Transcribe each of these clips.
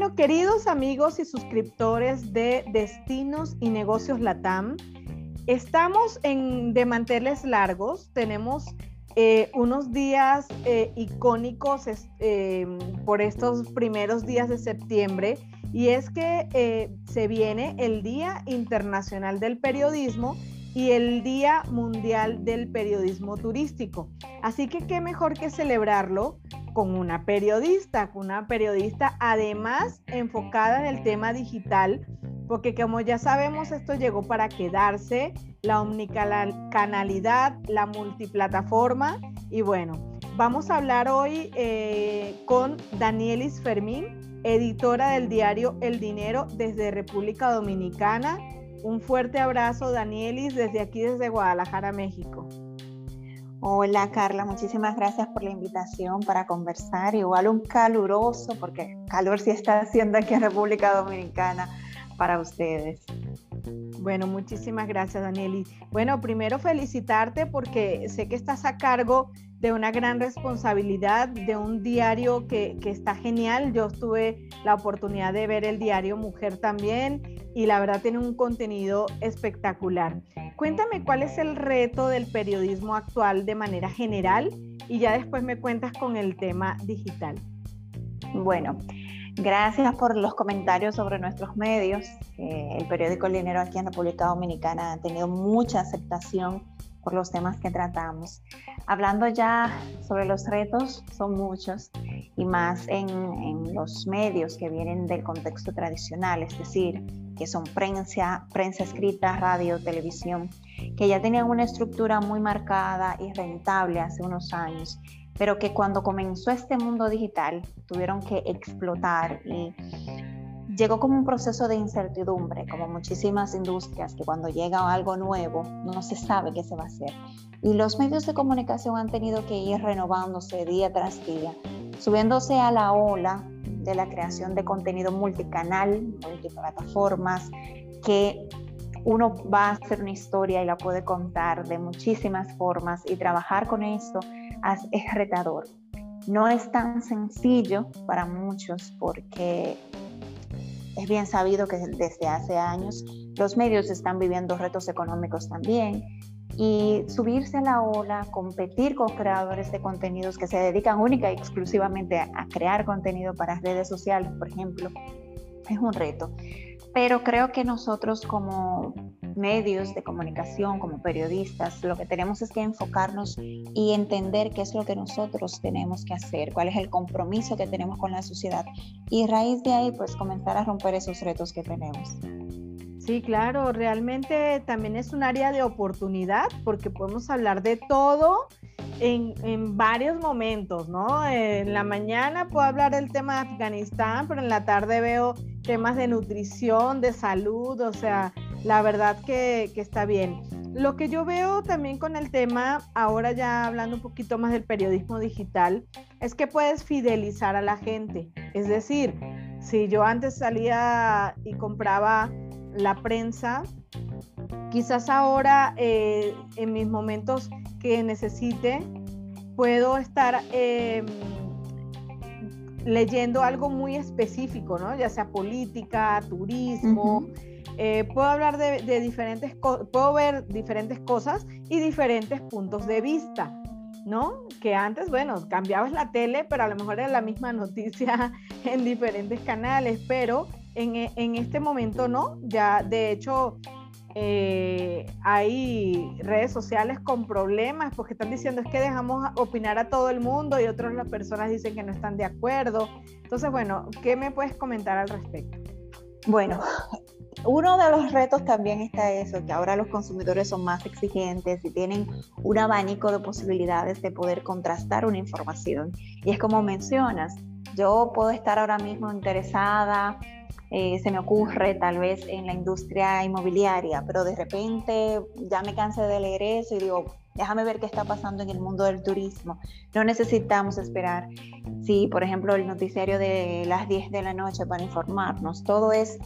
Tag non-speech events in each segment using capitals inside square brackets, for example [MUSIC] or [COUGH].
Bueno, queridos amigos y suscriptores de Destinos y Negocios Latam, estamos en de manteles largos. Tenemos eh, unos días eh, icónicos eh, por estos primeros días de septiembre y es que se viene el Día Internacional del Periodismo y el Día Mundial del Periodismo Turístico. Así que qué mejor que celebrarlo con una periodista, con una periodista además enfocada en el tema digital, porque como ya sabemos esto llegó para quedarse, la omnicanalidad, la multiplataforma y bueno, vamos a hablar hoy eh, con Danielis Fermín, editora del diario El Dinero desde República Dominicana. Un fuerte abrazo, Danielis, desde aquí, desde Guadalajara, México. Hola Carla, muchísimas gracias por la invitación para conversar. Igual un caluroso, porque calor sí está haciendo aquí en República Dominicana para ustedes. Bueno, muchísimas gracias, Danieli. Bueno, primero felicitarte porque sé que estás a cargo de una gran responsabilidad, de un diario que, que, está genial. Yo tuve la oportunidad de ver el diario Mujer también y la verdad tiene un contenido espectacular. Cuéntame cuál es el reto del periodismo actual de manera general y ya después me cuentas con el tema digital. Bueno, Gracias por los comentarios sobre nuestros medios. el periódico El Dinero aquí en República Dominicana ha tenido mucha aceptación por los temas que tratamos. Hablando ya sobre los retos, son muchos y más en, los medios que vienen del contexto tradicional, es decir, que son prensa, prensa escrita, radio, televisión, que ya tenían una estructura muy marcada y rentable hace unos años pero que cuando comenzó este mundo digital tuvieron que explotar y llegó como un proceso de incertidumbre, como muchísimas industrias, que cuando llega algo nuevo no se sabe qué se va a hacer. Y los medios de comunicación han tenido que ir renovándose día tras día, subiéndose a la ola de la creación de contenido multicanal, multiplataformas, que uno va a hacer una historia y la puede contar de muchísimas formas y trabajar con esto es retador. No es tan sencillo para muchos porque es bien sabido que desde hace años los medios están viviendo retos económicos también y subirse a la ola, competir con creadores de contenidos que se dedican única y exclusivamente a crear contenido para redes sociales, por ejemplo, es un reto. Pero creo que nosotros como medios de comunicación, como periodistas, lo que tenemos es que enfocarnos y entender qué es lo que nosotros tenemos que hacer, cuál es el compromiso que tenemos con la sociedad y a raíz de ahí pues comenzar a romper esos retos que tenemos. Sí, claro, realmente también es un área de oportunidad porque podemos hablar de todo en, en, varios momentos, ¿no? En la mañana puedo hablar del tema de Afganistán, pero en la tarde veo temas de nutrición, de salud, o sea, la verdad que, está bien. Lo que yo veo también con el tema, ahora ya hablando un poquito más del periodismo digital, es que puedes fidelizar a la gente. Es decir, si yo antes salía y compraba la prensa, quizás ahora eh, en mis momentos que necesite, puedo estar em, leyendo algo muy específico, ¿no? Ya sea política, turismo. Eh, puedo hablar de, diferentes cosas, puedo ver diferentes cosas y diferentes puntos de vista, ¿no? Que antes, bueno, cambiabas la tele, pero a lo mejor era la misma [LAUGHS] noticia en diferentes canales, pero en, en este momento no, ya de hecho eh, hay redes sociales con problemas porque están diciendo es que dejamos opinar a todo el mundo y otras las personas dicen que no están de acuerdo. Entonces, bueno, ¿qué me puedes comentar al respecto? Bueno, uno de los retos también está eso, que ahora los consumidores son más exigentes y tienen un abanico de posibilidades de poder contrastar una información. Y es como mencionas, yo puedo estar ahora mismo interesada, eh, se me ocurre tal vez en la industria inmobiliaria, pero de repente ya me cansé de leer eso y digo, déjame ver qué está pasando en el mundo del turismo. No necesitamos esperar, si por ejemplo el noticiario de las 10 de la noche para informarnos, todo es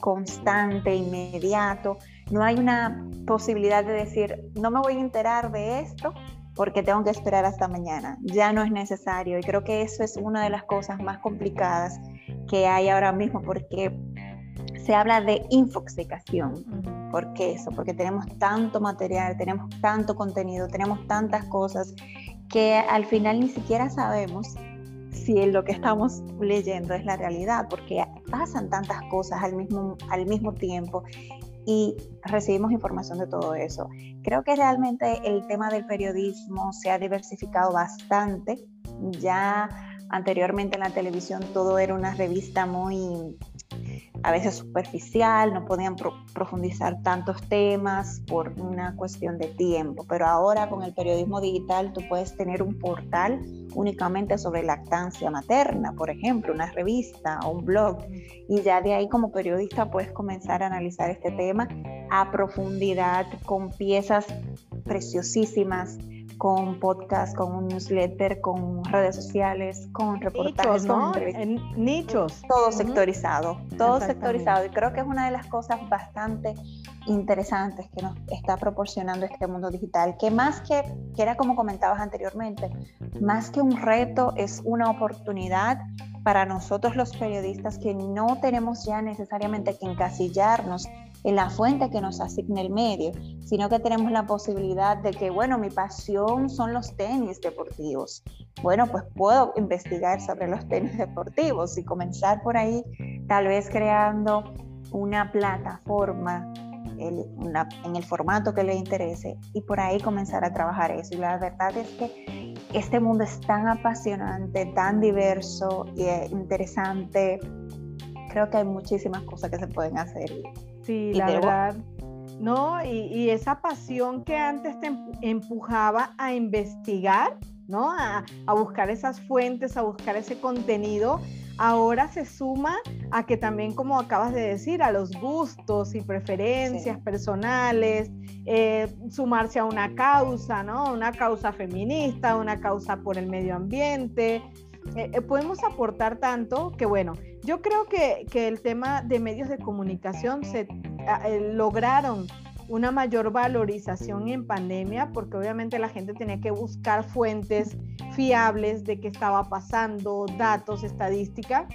constante, inmediato. No hay una posibilidad de decir, no me voy a enterar de esto porque tengo que esperar hasta mañana. Ya no es necesario y creo que eso es una de las cosas más complicadas que hay ahora mismo porque se habla de infoxicación. ¿Por qué eso? Porque tenemos tanto material, tenemos tanto contenido, tenemos tantas cosas que al final ni siquiera sabemos si lo que estamos leyendo es la realidad, porque pasan tantas cosas al mismo, al mismo tiempo y recibimos información de todo eso. Creo que realmente el tema del periodismo se ha diversificado bastante. Ya anteriormente en la televisión todo era una revista muy a veces superficial, no podían profundizar tantos temas por una cuestión de tiempo, pero ahora con el periodismo digital tú puedes tener un portal únicamente sobre lactancia materna, por ejemplo, una revista o un blog, y ya de ahí como periodista puedes comenzar a analizar este tema a profundidad con piezas preciosísimas con podcast, con un newsletter, con redes sociales, con reportajes, ¿no? En nichos. Todo sectorizado, todo sectorizado. Y creo que es una de las cosas bastante interesantes que nos está proporcionando este mundo digital, que más que, que era como comentabas anteriormente, más que un reto, es una oportunidad para nosotros los periodistas que no tenemos ya necesariamente que encasillarnos en la fuente que nos asigne el medio, sino que tenemos la posibilidad de que, bueno, mi pasión son los tenis deportivos. Bueno, pues puedo investigar sobre los tenis deportivos y comenzar por ahí, tal vez creando una plataforma en el formato que le interese y por ahí comenzar a trabajar eso. Y la verdad es que este mundo es tan apasionante, tan diverso e interesante. Creo que hay muchísimas cosas que se pueden hacer. Sí, la verdad. ¿no? Y, esa pasión que antes te empujaba a investigar, ¿no? A, buscar esas fuentes, a buscar ese contenido, ahora se suma a que también, como acabas de decir, a los gustos y preferencias personales, eh, sumarse a una causa, ¿no? Una causa feminista, una causa por el medio ambiente. Eh, eh, podemos aportar tanto que, bueno, yo creo que, el tema de medios de comunicación se eh, lograron una mayor valorización en pandemia, porque obviamente la gente tenía que buscar fuentes fiables de qué estaba pasando, datos, estadística.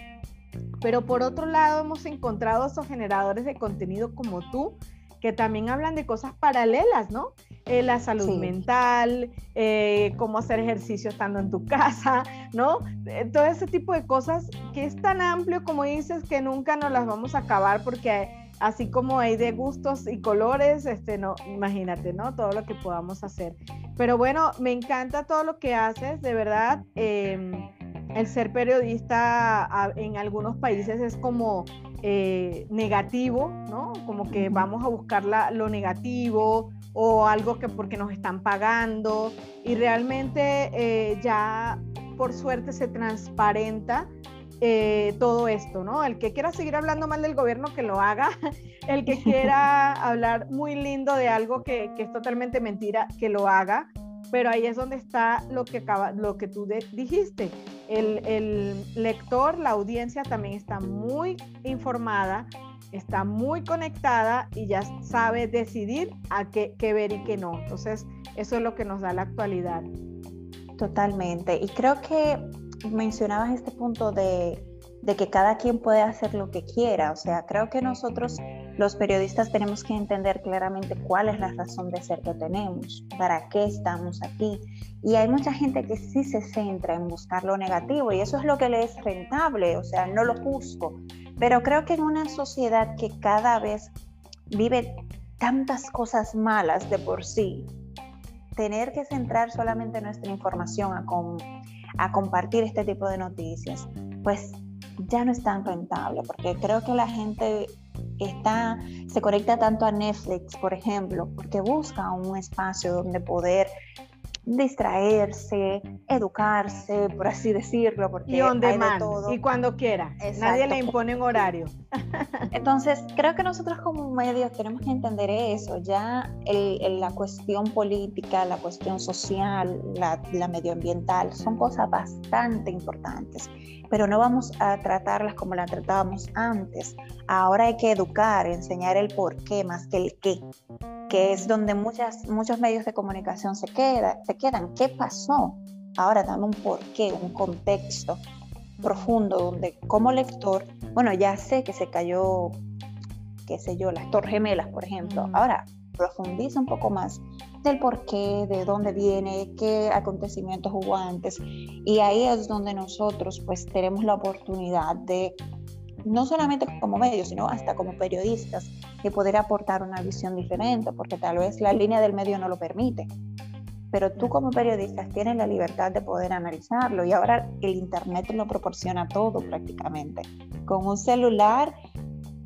Pero por otro lado, hemos encontrado esos generadores de contenido como tú, que también hablan de cosas paralelas, ¿no? Eh, la salud mental, eh, cómo hacer ejercicio estando en tu casa, ¿no? Eh, todo ese tipo de cosas que es tan amplio como dices que nunca nos las vamos a acabar porque así como hay de gustos y colores, este, no, imagínate, ¿no? Todo lo que podamos hacer. Pero bueno, me encanta todo lo que haces, de verdad. El ser periodista en algunos países es como eh, negativo, ¿no? Como que vamos a buscar lo negativo o algo que porque nos están pagando y realmente eh, ya por suerte se transparenta eh, todo esto, ¿no? El que quiera seguir hablando mal del gobierno, que lo haga. [LAUGHS] El que quiera [LAUGHS] hablar muy lindo de algo que, que, es totalmente mentira, que lo haga. Pero ahí es donde está lo que, acaba, lo que tú dijiste el, lector, la audiencia también está muy informada, está muy conectada y ya sabe decidir a qué, ver y qué no. Entonces, eso es lo que nos da la actualidad. Totalmente. Y creo que mencionabas este punto de, de que cada quien puede hacer lo que quiera. O sea, creo que nosotros los periodistas tenemos que entender claramente cuál es la razón de ser que tenemos, para qué estamos aquí. Y hay mucha gente que sí se centra en buscar lo negativo y eso es lo que le es rentable, o sea, no lo juzgo. Pero creo que en una sociedad que cada vez vive tantas cosas malas de por sí, tener que centrar solamente nuestra información a, a compartir este tipo de noticias, pues ya no es tan rentable, porque creo que la gente está, se conecta tanto a Netflix, por ejemplo, porque busca un espacio donde poder distraerse, educarse, por así decirlo, porque y on demand, y cuando quiera, nadie le impone un horario. Entonces, creo que nosotros como medios tenemos que entender eso, ya la cuestión política, la cuestión social, la, la medioambiental, son cosas bastante importantes, pero no vamos a tratarlas como las tratábamos antes. Ahora hay que educar, enseñar el por qué más que el qué. que es donde muchas, muchos medios de comunicación se, queda, se quedan. ¿Qué pasó? Ahora dame un porqué, un contexto profundo donde como lector, bueno, ya sé que se cayó, qué sé yo, las Torres Gemelas, por ejemplo. Ahora profundiza un poco más del por qué, de dónde viene, qué acontecimientos hubo antes. Y ahí es donde nosotros pues tenemos la oportunidad de, no solamente como medios, sino hasta como periodistas, de poder aportar una visión diferente, porque tal vez la línea del medio no lo permite. Pero tú como periodista tienes la libertad de poder analizarlo y ahora el Internet lo proporciona todo prácticamente. Con un celular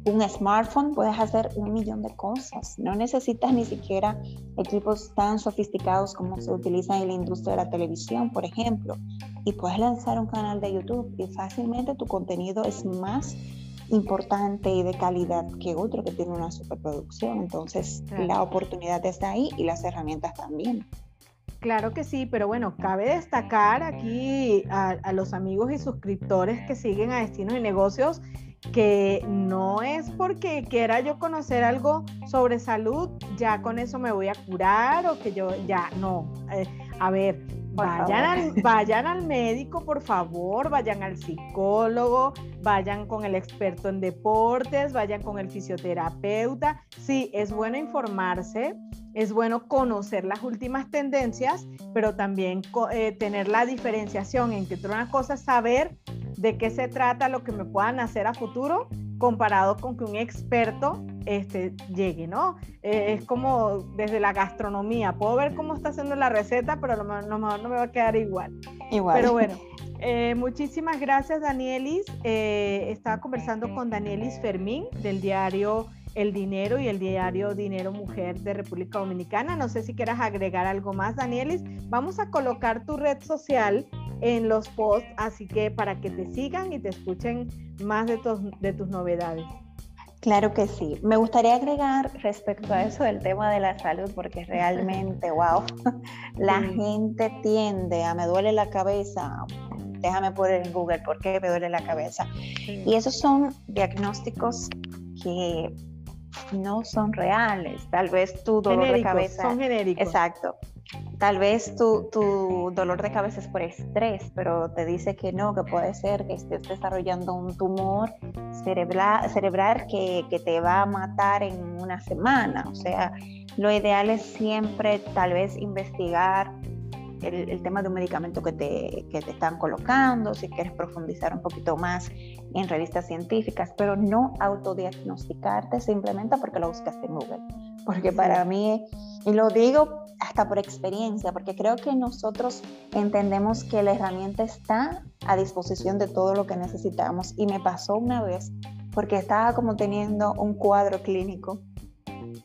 un smartphone puedes hacer un millón de cosas. No necesitas ni siquiera equipos tan sofisticados como se utilizan en la industria de la televisión, por ejemplo. Y puedes lanzar un canal de YouTube y fácilmente tu contenido es más importante y de calidad que otro que tiene una superproducción. Entonces, la oportunidad está ahí y las herramientas también. Claro que sí, pero bueno, cabe destacar aquí a, los amigos y suscriptores que siguen a Destinos y Negocios que no es porque quiera yo conocer algo sobre salud, ya con eso me voy a curar o que yo ya no. Eh, a ver, vayan al, vayan al médico, por favor, vayan al psicólogo, vayan con el experto en deportes, vayan con el fisioterapeuta. Sí, es bueno informarse, es bueno conocer las últimas tendencias, pero también eh, tener la diferenciación en que una cosa es saber de qué se trata lo que me puedan hacer a futuro comparado con que un experto este, llegue, ¿no? Eh, es como desde la gastronomía, puedo ver cómo está haciendo la receta, pero a lo mejor no, me va a quedar igual. Igual. Pero bueno, [LAUGHS] eh, muchísimas gracias Danielis. Eh, estaba conversando con Danielis Fermín del diario El Dinero y el diario Dinero Mujer de República Dominicana. No sé si quieras agregar algo más, Danielis. Vamos a colocar tu red social en los posts, así que para que te sigan y te escuchen más de, tus, de tus novedades. Claro que sí. Me gustaría agregar respecto a eso del tema de la salud, porque realmente, wow, [LAUGHS] la gente tiende a me duele la cabeza, déjame poner en Google por qué me duele la cabeza. Y esos son diagnósticos que no son reales. Tal vez tu dolor de cabeza. Son genéricos. Exacto. Tal vez tu, tu, dolor de cabeza es por estrés, pero te dice que no, que puede ser que estés desarrollando un tumor cerebral, cerebral que, que te va a matar en una semana. O sea, lo ideal es siempre tal vez investigar el, el, tema de un medicamento que te, que te están colocando, si quieres profundizar un poquito más en revistas científicas, pero no autodiagnosticarte simplemente porque lo buscaste en Google. Porque para mí, y lo digo hasta por experiencia, porque creo que nosotros entendemos que la herramienta está a disposición de todo lo que necesitamos. Y me pasó una vez, porque estaba como teniendo un cuadro clínico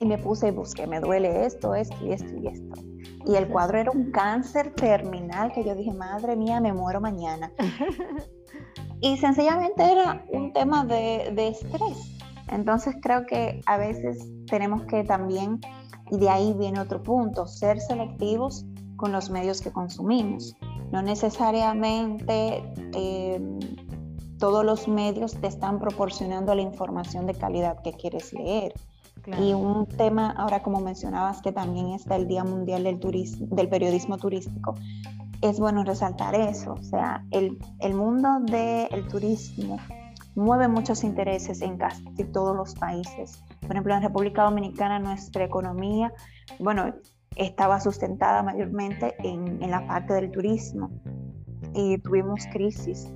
y me puse y busqué, me duele esto, esto y esto y esto. Y el cuadro era un cáncer terminal que yo dije, madre mía, me muero mañana. [LAUGHS] y sencillamente era un tema de, de estrés. Entonces creo que a veces tenemos que también y de ahí viene otro punto, ser selectivos con los medios que consumimos. No necesariamente eh, todos los medios te están proporcionando la información de calidad que quieres leer. Y un tema, ahora como mencionabas, que también está el Día Mundial del, Turismo, del Periodismo Turístico, es bueno resaltar eso. O sea, el, el mundo del turismo mueve muchos intereses en casi todos los países. Por ejemplo, en República Dominicana nuestra economía, bueno, estaba sustentada mayormente en, en la parte del turismo y tuvimos crisis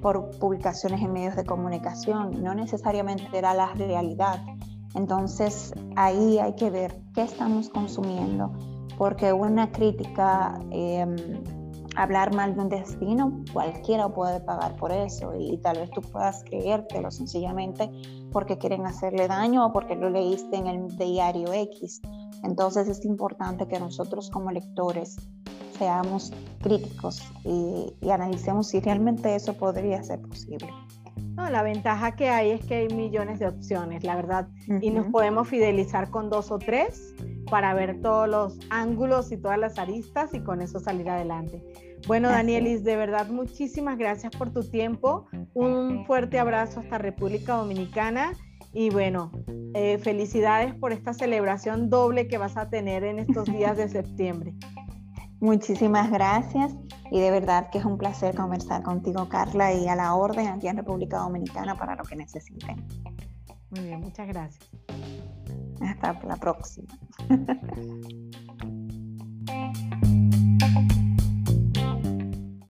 por publicaciones en medios de comunicación, no necesariamente era la realidad. Entonces ahí hay que ver qué estamos consumiendo, porque una crítica eh, hablar mal de un destino, cualquiera puede pagar por eso y tal vez tú puedas creértelo sencillamente porque quieren hacerle daño o porque lo leíste en el diario X. Entonces es importante que nosotros como lectores seamos críticos y, analicemos si realmente eso podría ser posible. No, la ventaja que hay es que hay millones de opciones, la verdad, y nos podemos fidelizar con dos o tres para ver todos los ángulos y todas las aristas y con eso salir adelante. Bueno, Danielis, de verdad, muchísimas gracias por tu tiempo. Un fuerte abrazo hasta República Dominicana Y bueno, eh, felicidades por esta celebración doble que vas a tener en estos días de [LAUGHS] septiembre. Muchísimas gracias y de verdad que es un placer conversar contigo, Carla, y a la orden aquí en República Dominicana para lo que necesiten. Muy bien, muchas gracias. Hasta la próxima. [LAUGHS]